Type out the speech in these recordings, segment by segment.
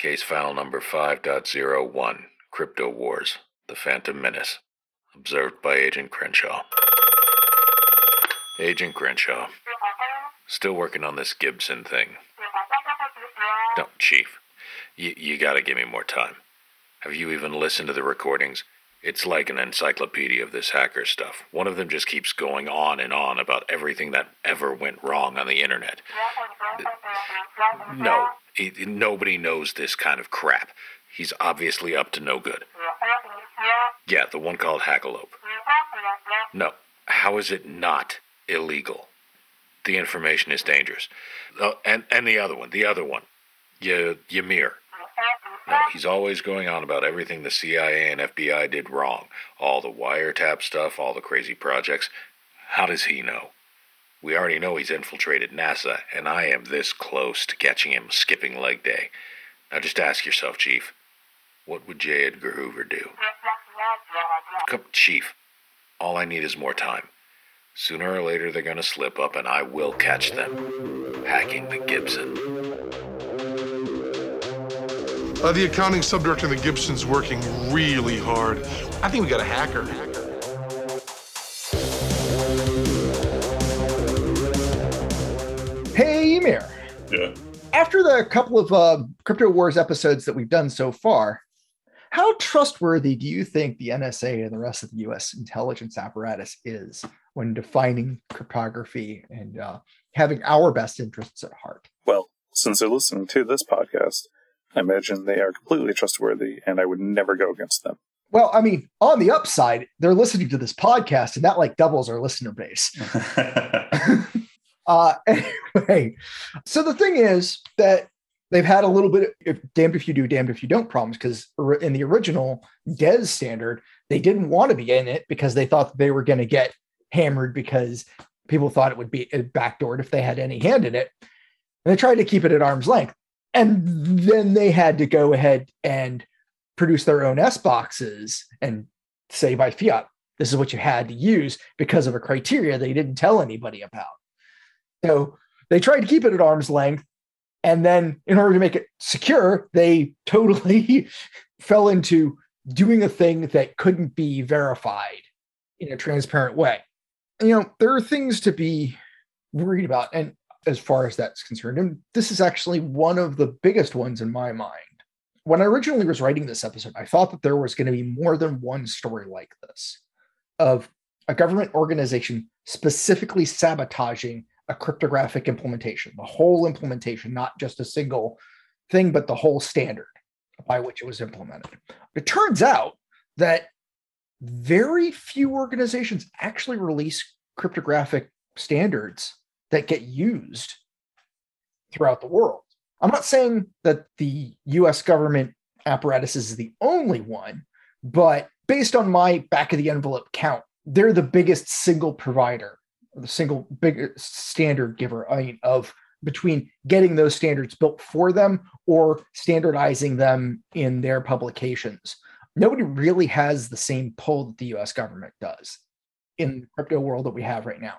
Case file number 5.01 Crypto Wars The Phantom Menace. Observed by Agent Crenshaw. Agent Crenshaw. Still working on this Gibson thing. No, Chief. You, you gotta give me more time. Have you even listened to the recordings? It's like an encyclopedia of this hacker stuff. One of them just keeps going on and on about everything that ever went wrong on the internet. No, he, nobody knows this kind of crap. He's obviously up to no good. Yeah, the one called Hackalope. No, how is it not illegal? The information is dangerous. Oh, and, and the other one, the other one. Y- Ymir. No, he's always going on about everything the CIA and FBI did wrong. All the wiretap stuff, all the crazy projects. How does he know? We already know he's infiltrated NASA, and I am this close to catching him skipping leg day. Now just ask yourself, Chief, what would J. Edgar Hoover do? Come, Chief, all I need is more time. Sooner or later, they're gonna slip up, and I will catch them. Hacking the Gibson. Uh, the accounting subdirector of the Gibson's working really hard. I think we got a hacker. Hey, Ymir. Yeah. After the couple of uh, Crypto Wars episodes that we've done so far, how trustworthy do you think the NSA and the rest of the US intelligence apparatus is when defining cryptography and uh, having our best interests at heart? Well, since they're listening to this podcast, I imagine they are completely trustworthy and I would never go against them. Well, I mean, on the upside, they're listening to this podcast and that like doubles our listener base. Uh, anyway, so the thing is that they've had a little bit of damned if you do, damned if you don't problems because in the original DES standard, they didn't want to be in it because they thought they were going to get hammered because people thought it would be backdoored if they had any hand in it. And they tried to keep it at arm's length. And then they had to go ahead and produce their own S boxes and say by fiat, this is what you had to use because of a criteria they didn't tell anybody about. So they tried to keep it at arm's length. And then, in order to make it secure, they totally fell into doing a thing that couldn't be verified in a transparent way. You know, there are things to be worried about. And as far as that's concerned, and this is actually one of the biggest ones in my mind. When I originally was writing this episode, I thought that there was going to be more than one story like this of a government organization specifically sabotaging a cryptographic implementation, the whole implementation, not just a single thing, but the whole standard by which it was implemented. It turns out that very few organizations actually release cryptographic standards that get used throughout the world. I'm not saying that the US government apparatus is the only one, but based on my back of the envelope count, they're the biggest single provider the single big standard giver I mean, of between getting those standards built for them or standardizing them in their publications. Nobody really has the same pull that the US government does in the crypto world that we have right now.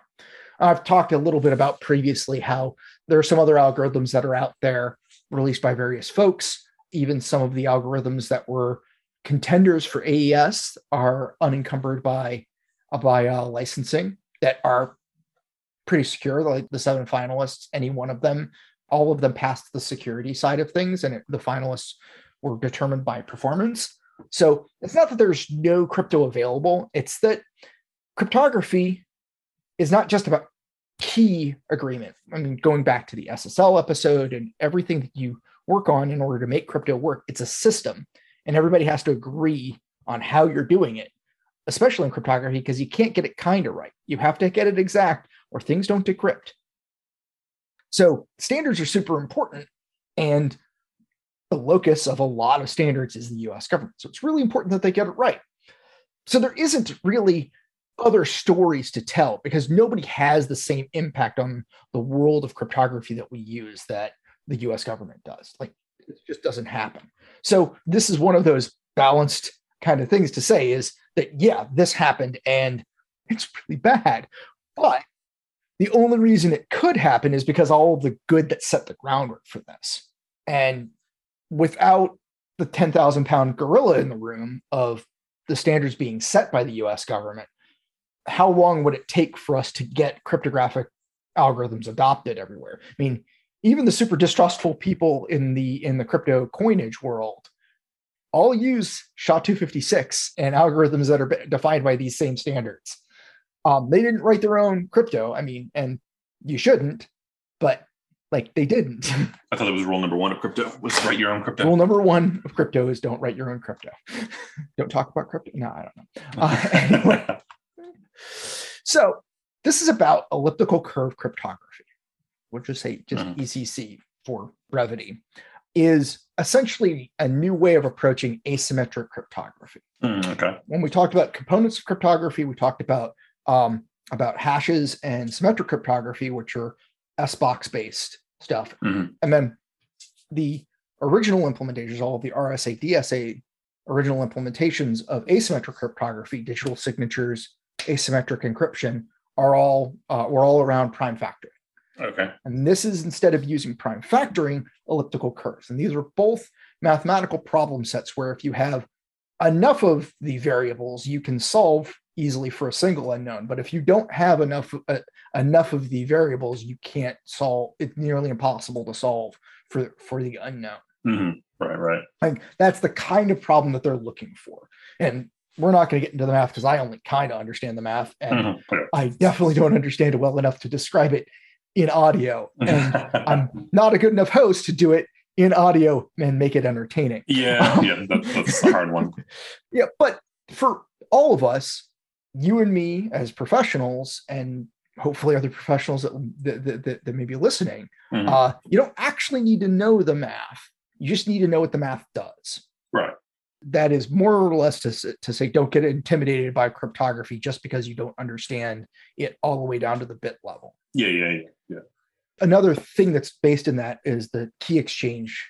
I've talked a little bit about previously how there are some other algorithms that are out there released by various folks. Even some of the algorithms that were contenders for AES are unencumbered by, by uh, licensing that are pretty secure. Like the seven finalists, any one of them, all of them passed the security side of things, and it, the finalists were determined by performance. So it's not that there's no crypto available, it's that cryptography is not just about key agreement. I mean, going back to the SSL episode and everything that you work on in order to make crypto work, it's a system, and everybody has to agree on how you're doing it, especially in cryptography, because you can't get it kind of right. You have to get it exact, or things don't decrypt. So standards are super important. And the locus of a lot of standards is the US government. So it's really important that they get it right. So there isn't really other stories to tell because nobody has the same impact on the world of cryptography that we use that the US government does. Like it just doesn't happen. So this is one of those balanced kind of things to say is that yeah, this happened and it's really bad. But the only reason it could happen is because all of the good that set the groundwork for this. And without the 10,000 pound gorilla in the room of the standards being set by the US government, how long would it take for us to get cryptographic algorithms adopted everywhere? I mean, even the super distrustful people in the in the crypto coinage world all use SHA-256 and algorithms that are defined by these same standards. Um, they didn't write their own crypto. I mean, and you shouldn't, but like they didn't. I thought it was rule number one of crypto was write your own crypto. Rule number one of crypto is don't write your own crypto. don't talk about crypto. No, I don't know. Uh, anyway, so this is about elliptical curve cryptography. We'll just say just mm-hmm. ECC for brevity. Is essentially a new way of approaching asymmetric cryptography. Mm, okay. When we talked about components of cryptography, we talked about um, about hashes and symmetric cryptography, which are SBox based stuff. Mm-hmm. And then the original implementations, all of the RSA, DSA original implementations of asymmetric cryptography, digital signatures, asymmetric encryption are all uh, were all around prime factoring. Okay. And this is instead of using prime factoring, elliptical curves. And these are both mathematical problem sets where if you have enough of the variables, you can solve easily for a single unknown. But if you don't have enough uh, enough of the variables, you can't solve. It's nearly impossible to solve for for the unknown. Mm-hmm. Right, right. Like that's the kind of problem that they're looking for. And we're not going to get into the math because I only kind of understand the math, and mm-hmm. I definitely don't understand it well enough to describe it in audio. And I'm not a good enough host to do it in audio and make it entertaining. Yeah, yeah, that, that's a hard one. yeah, but for all of us, you and me as professionals, and hopefully other professionals that that, that, that may be listening, mm-hmm. uh, you don't actually need to know the math. You just need to know what the math does. Right. That is more or less to, to say don't get intimidated by cryptography just because you don't understand it all the way down to the bit level. Yeah, yeah, yeah. yeah. Another thing that's based in that is the key exchange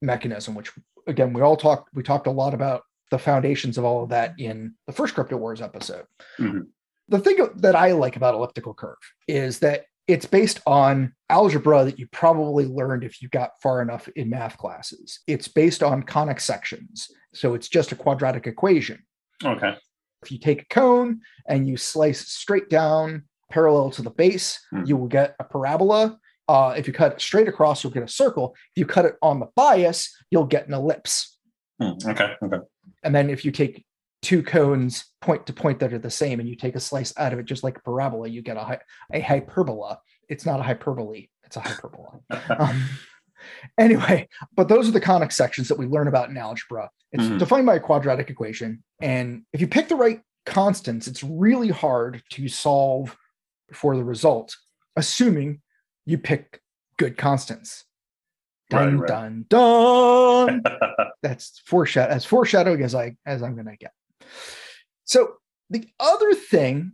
mechanism, which again we all talked we talked a lot about the foundations of all of that in the first Crypto Wars episode. Mm-hmm. The thing that I like about elliptical curve is that it's based on algebra that you probably learned if you got far enough in math classes. It's based on conic sections. So it's just a quadratic equation. Okay. If you take a cone and you slice straight down parallel to the base, mm-hmm. you will get a parabola. Uh, if you cut it straight across, you'll get a circle. If you cut it on the bias, you'll get an ellipse. Mm, okay. Okay. And then if you take two cones point to point that are the same and you take a slice out of it just like a parabola you get a, a hyperbola. It's not a hyperbole it's a hyperbola. Um, anyway but those are the conic sections that we learn about in algebra. It's mm-hmm. defined by a quadratic equation and if you pick the right constants it's really hard to solve for the result assuming you pick good constants dun right, right. dun dun that's foreshadow as foreshadowing as i as i'm gonna get so the other thing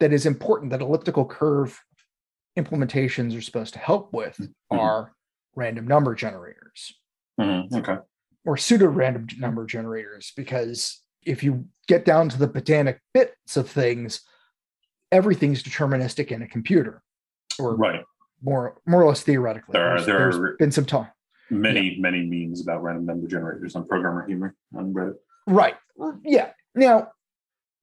that is important that elliptical curve implementations are supposed to help with mm-hmm. are random number generators. Mm-hmm. Okay. Or pseudo random number generators, because if you get down to the botanic bits of things, everything's deterministic in a computer. Or right. More more or less theoretically. There are there have been some talk. Many, yeah. many memes about random number generators on programmer humor on Reddit. Right. Yeah. Now,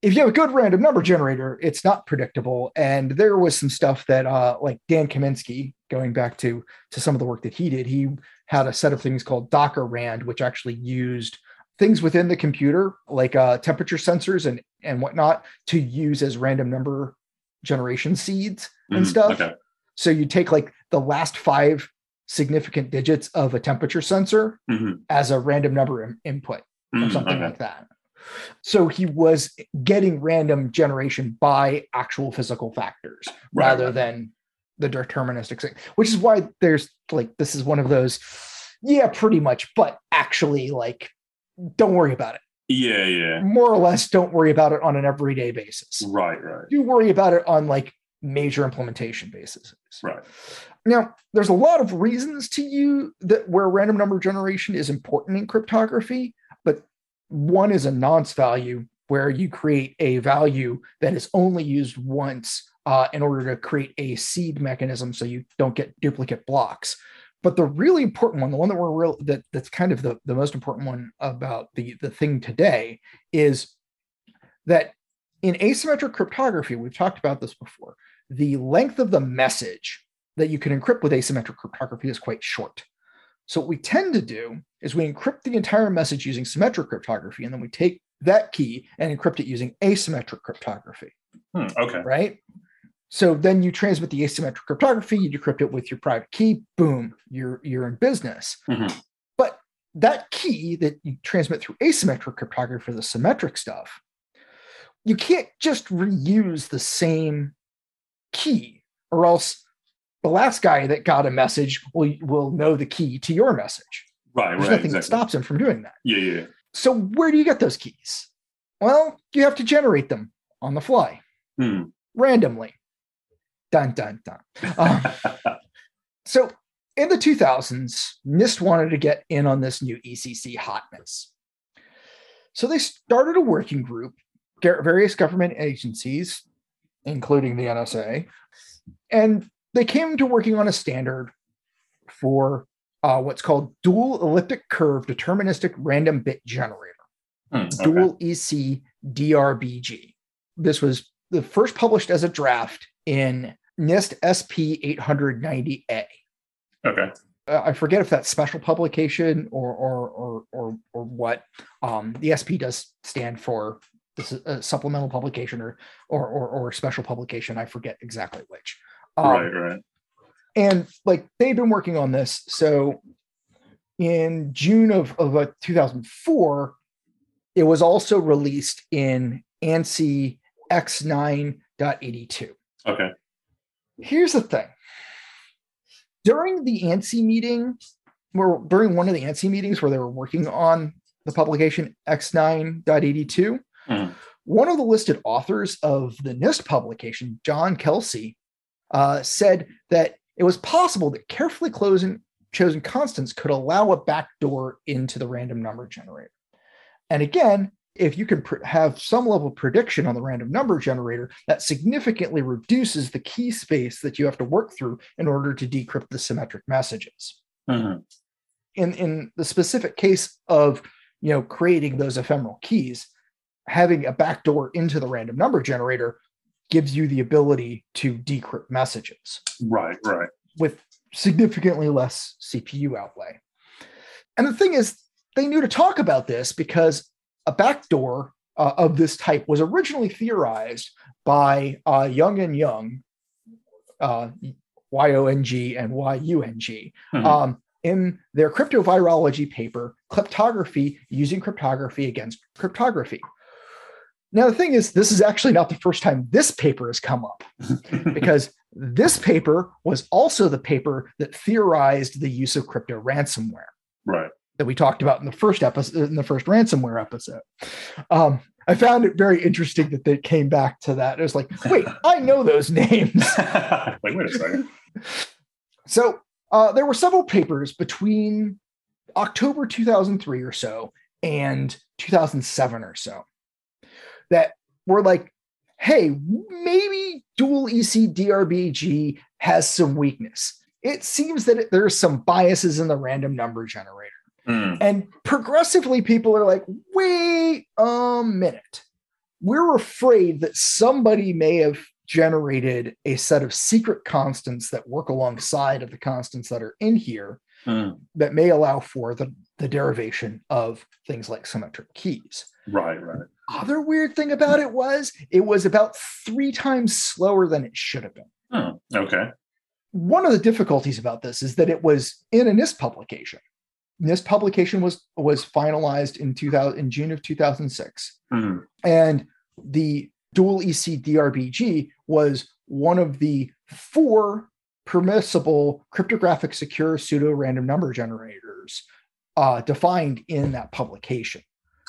if you have a good random number generator, it's not predictable. And there was some stuff that, uh, like Dan Kaminsky, going back to to some of the work that he did, he had a set of things called DakaRand, which actually used things within the computer, like uh, temperature sensors and and whatnot, to use as random number generation seeds and mm, stuff. Okay. So you take like the last five significant digits of a temperature sensor mm-hmm. as a random number in- input or mm, something okay. like that. So he was getting random generation by actual physical factors right, rather than the deterministic thing, which is why there's like, this is one of those, yeah, pretty much, but actually, like, don't worry about it. Yeah, yeah. More or less, don't worry about it on an everyday basis. Right, right. Do worry about it on like major implementation basis. Right. Now, there's a lot of reasons to you that where random number generation is important in cryptography, but one is a nonce value where you create a value that is only used once uh, in order to create a seed mechanism so you don't get duplicate blocks. But the really important one, the one that we're real that that's kind of the, the most important one about the, the thing today is that in asymmetric cryptography, we've talked about this before, the length of the message that you can encrypt with asymmetric cryptography is quite short. So what we tend to do is we encrypt the entire message using symmetric cryptography, and then we take that key and encrypt it using asymmetric cryptography. Hmm, okay. Right. So then you transmit the asymmetric cryptography, you decrypt it with your private key, boom, you're you're in business. Mhm. But that key that you transmit through asymmetric cryptography for the symmetric stuff, you can't just reuse the same key, or else the last guy that got a message will will know the key to your message. Right, There's right. nothing that stops him from doing that. Yeah, yeah. So where do you get those keys? Well, you have to generate them on the fly, Hmm. randomly. Dun dun dun. Um, so in the 2000s, NIST wanted to get in on this new ECC hotness. So they started a working group, various government agencies, including the NSA, and they came to working on a standard for uh, what's called dual elliptic curve deterministic random bit generator Hmm, okay. dual EC DRBG. This was the first published as a draft in NIST SP 890A. Okay. Uh, I forget if that's special publication or or or or, or what. Um, the SP does stand for this is a supplemental publication or or or, or special publication. I forget exactly which. Um, right, right. and like they've been working on this so in june of, of uh, 2004 it was also released in ansi x9.82 Okay. here's the thing during the ansi meeting where during one of the ansi meetings where they were working on the publication x9.82 Mhm. one of the listed authors of the nist publication john kelsey uh, said that it was possible that carefully closing, chosen constants could allow a backdoor into the random number generator. And again, if you can pr- have some level of prediction on the random number generator, that significantly reduces the key space that you have to work through in order to decrypt the symmetric messages. Mhm. In, in the specific case of you know creating those ephemeral keys, having a backdoor into the random number generator gives you the ability to decrypt messages Right, right. with significantly less CPU outlay. And the thing is, they knew to talk about this because a backdoor uh, of this type was originally theorized by uh, Young and Yung, uh, Y O N G and Y U N G, Mhm. um, in their cryptovirology paper, Kleptography Using Cryptography Against Cryptography. Now, the thing is, this is actually not the first time this paper has come up because this paper was also the paper that theorized the use of crypto ransomware right. that we talked about in the first episode in the first ransomware episode um, i found it very interesting that they came back to that it was like wait i know those names like, wait a second. so uh, there were several papers between october 2003 or so and 2007 or so that were like hey maybe dual ec drbg has some weakness it seems that it, there's some biases in the random number generator Hmm, and progressively, people are like, wait a minute. We're afraid that somebody may have generated a set of secret constants that work alongside of the constants that are in here hmm. that may allow for the, the derivation of things like symmetric keys. Right, right. Other weird thing about it was it was about three times slower than it should have been. Hmm, okay. One of the difficulties about this is that it was in a NIST publication. NIST publication was was finalized in 2000 in June of 2006, Hmm, and the dual EC DRBG was one of the four permissible cryptographic secure pseudo random number generators uh, defined in that publication.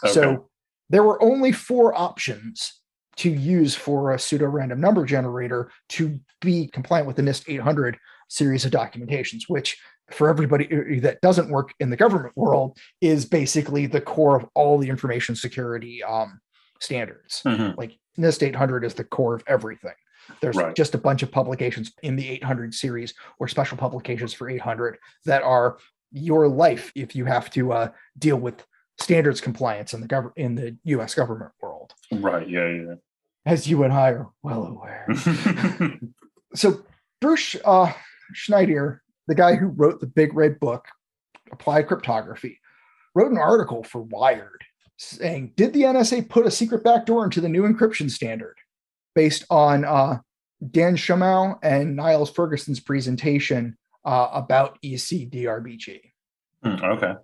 Okay. So there were only four options to use for a pseudo random number generator to be compliant with the NIST 800 series of documentations, which for everybody uh, that doesn't work in the government world is basically the core of all the information security um, standards. Mhm. Like NIST 800 is the core of everything. There's Right. just a bunch of publications in the 800 series or special publications for 800 that are your life if you have to uh, deal with standards compliance in the government in the U.S. government world, Right. Yeah. Yeah. As you and I are well aware. So Bruce uh, Schneier, the guy who wrote the Big Red Book, Applied Cryptography, wrote an article for Wired saying, "Did the NSA put a secret backdoor into the new encryption standard?" Based on uh, Dan Shumow and Niels Ferguson's presentation uh, about ECDRBG. Hmm, okay.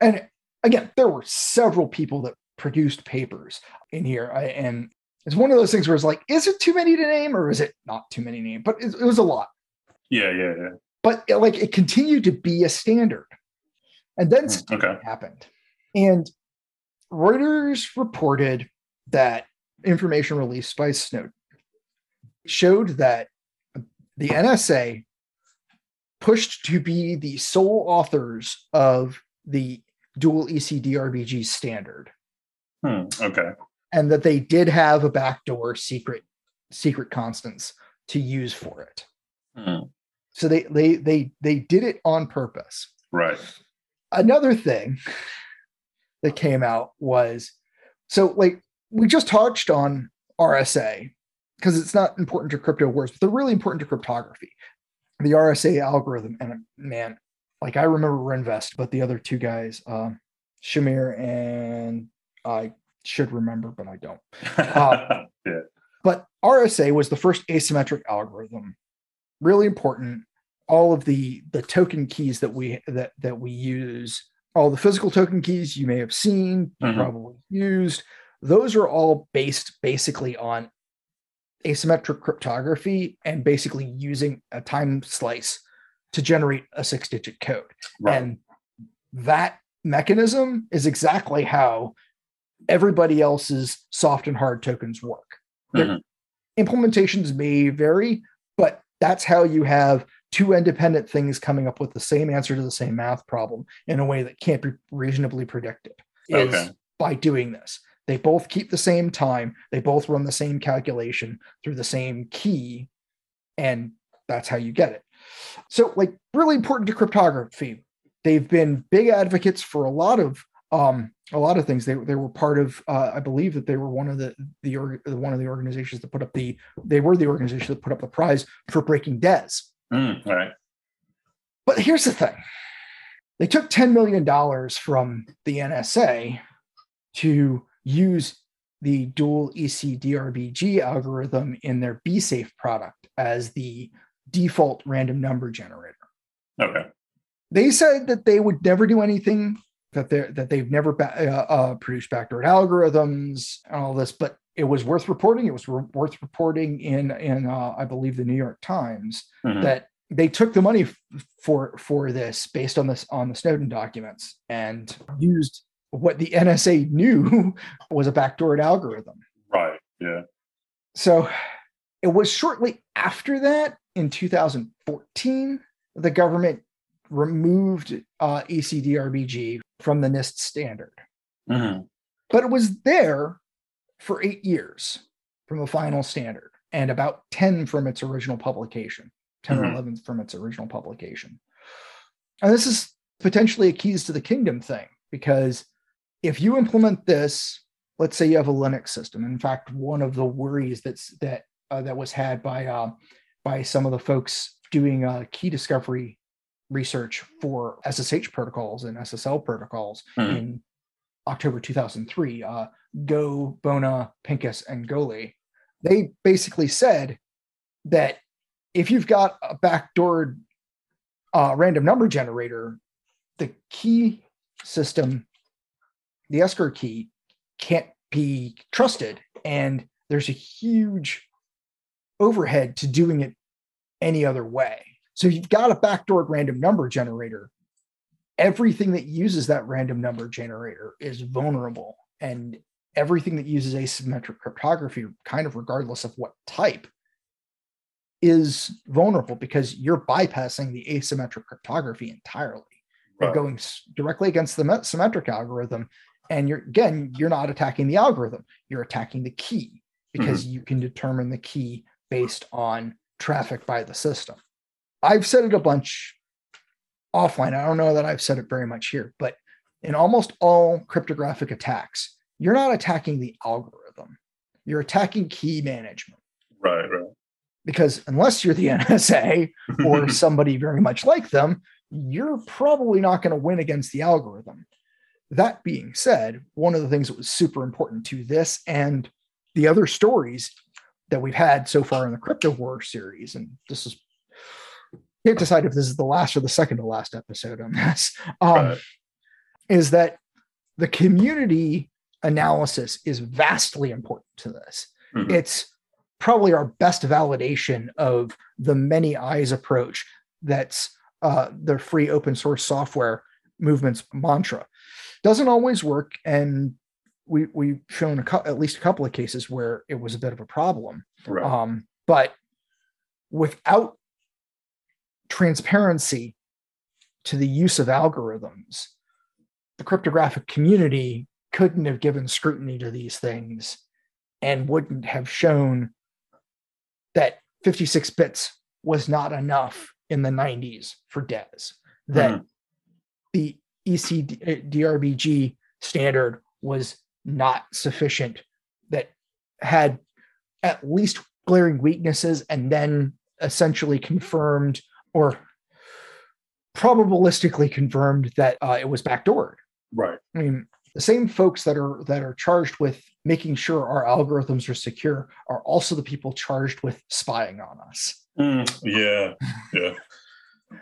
And again, there were several people that produced papers in here, I, and it's one of those things where it's like, is it too many to name, or is it not too many to name? But it, it was a lot. Yeah. Yeah. Yeah. But it, like, it continued to be a standard, and then Hmm, Okay. happened. And Reuters reported that information released by Snowden showed that the NSA pushed to be the sole authors of the dual ECDRBG standard Hmm, okay. and that they did have a backdoor secret secret constants to use for it. Hmm, So they they they they did it on purpose. right. another thing that came out was so like we just touched on RSA because it's not important to crypto wars, but they're really important to cryptography. The RSA algorithm, and man, like I remember Rivest, but the other two guys, uh, Shamir and I should remember, but I don't. Uh, yeah. But RSA was the first asymmetric algorithm. Really important. All of the the token keys that we that that we use, all the physical token keys you may have seen, you Mhm. probably used, those are all based basically on asymmetric cryptography and basically using a time slice to generate a six digit code. Right. And that mechanism is exactly how everybody else's soft and hard tokens work. Mhm. Implementations may vary, but that's how you have two independent things coming up with the same answer to the same math problem in a way that can't be reasonably predicted. Is Okay. by doing this. They both keep the same time, they both run the same calculation through the same key, and that's how you get it. So, like, really important to cryptography. They've been big advocates for a lot of um a lot of things. They they were part of uh, I believe that they were one of the the org- one of the organizations that put up the they were the organization that put up the prize for breaking DES. Hmm, all right. But here's the thing. They took $10 million from the NSA to use the dual E ECDRBG algorithm in their BSafe product as the default random number generator. Okay. They said that they would never do anything that they that they've never ba- uh, uh, produced backdoor algorithms and all this, but it was worth reporting. It was re- worth reporting in in uh, I believe the New York Times Mhm. that they took the money f- for for this based on this on the Snowden documents and used what the NSA knew was a backdoored algorithm. Right. Yeah. So it was shortly after that in 2014 the government removed uh, ECDRBG from the NIST standard, hmm but it was there for eight years from the final standard and about 10 from its original publication, 10 or Mhm. 11 from its original publication. And this is potentially a keys to the kingdom thing because if you implement this, let's say you have a Linux system. In fact, one of the worries that's that uh, that was had by uh, by some of the folks doing uh, key discovery research for SSH protocols and SSL protocols Mhm. in October 2003, uh, Goh, Boneh, Pinkas, and Golle, they basically said that if you've got a backdoor uh, random number generator, the key system, the escrow key, can't be trusted, and there's a huge overhead to doing it any other way. So you've got a backdoor random number generator. Everything that uses that random number generator is vulnerable, and everything that uses asymmetric cryptography, kind of regardless of what type, is vulnerable because you're bypassing the asymmetric cryptography entirely. You're going directly against the symmetric algorithm, and you're again, you're not attacking the algorithm. You're attacking the key because mm-hmm. you can determine the key based on traffic by the system. I've said it a bunch offline. I don't know that I've said it very much here, but in almost all cryptographic attacks, you're not attacking the algorithm, you're attacking key management. Right, right. Because unless you're the NSA or somebody very much like them, you're probably not going to win against the algorithm. That being said, one of the things that was super important to this and the other stories that we've had so far in the Crypto War series, and this is can't decide if this is the last or the second to last episode on this, um, Right. is that the community analysis is vastly important to this. Mhm. It's probably our best validation of the many eyes approach that's uh, the free open source software movement's mantra. Doesn't always work, and we we've shown a cou- at least a couple of cases where it was a bit of a problem. Right. Um, but without transparency to the use of algorithms, the cryptographic community couldn't have given scrutiny to these things and wouldn't have shown that 56 bits was not enough in the 90s for DES, that the E ECDRBG standard was not sufficient, that had at least glaring weaknesses and then essentially confirmed or probabilistically confirmed that uh, it was backdoored. right. I mean, the same folks that are that are charged with making sure our algorithms are secure are also the people charged with spying on us. Mm, yeah, yeah.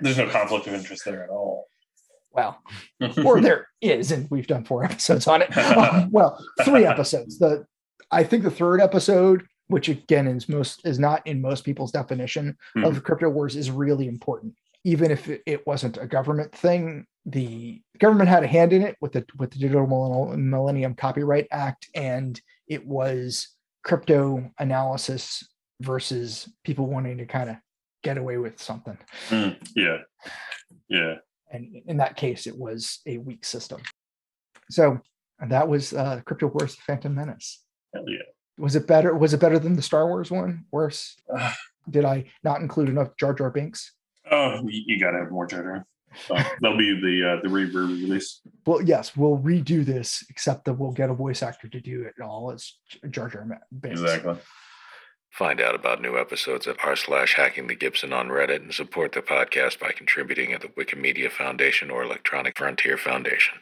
There's no conflict of interest there at all. Well, or there is, and we've done four episodes on it. Um, well, three episodes. The I think the third episode, which again is most is not in most people's definition of crypto wars, is really important. Even if it, it wasn't a government thing, the government had a hand in it with the with the Digital Millennium Copyright Act, and it was crypto analysis versus people wanting to kind of get away with something. Mm, yeah, yeah. And in that case it was a weak system so that was uh crypto wars the phantom menace Hell yeah. was it better was it better than the star wars one worse Ah. did i not include enough jar jar binks Oh, you, gotta have more Jar Jar. So that'll be the uh, the re release. well yes we'll redo this except that we'll get a voice actor to do it all as jar jar binks Exactly. Find out about new episodes at r slash hacking the Gibson on Reddit and support the podcast by contributing at the Wikimedia Foundation or Electronic Frontier Foundation.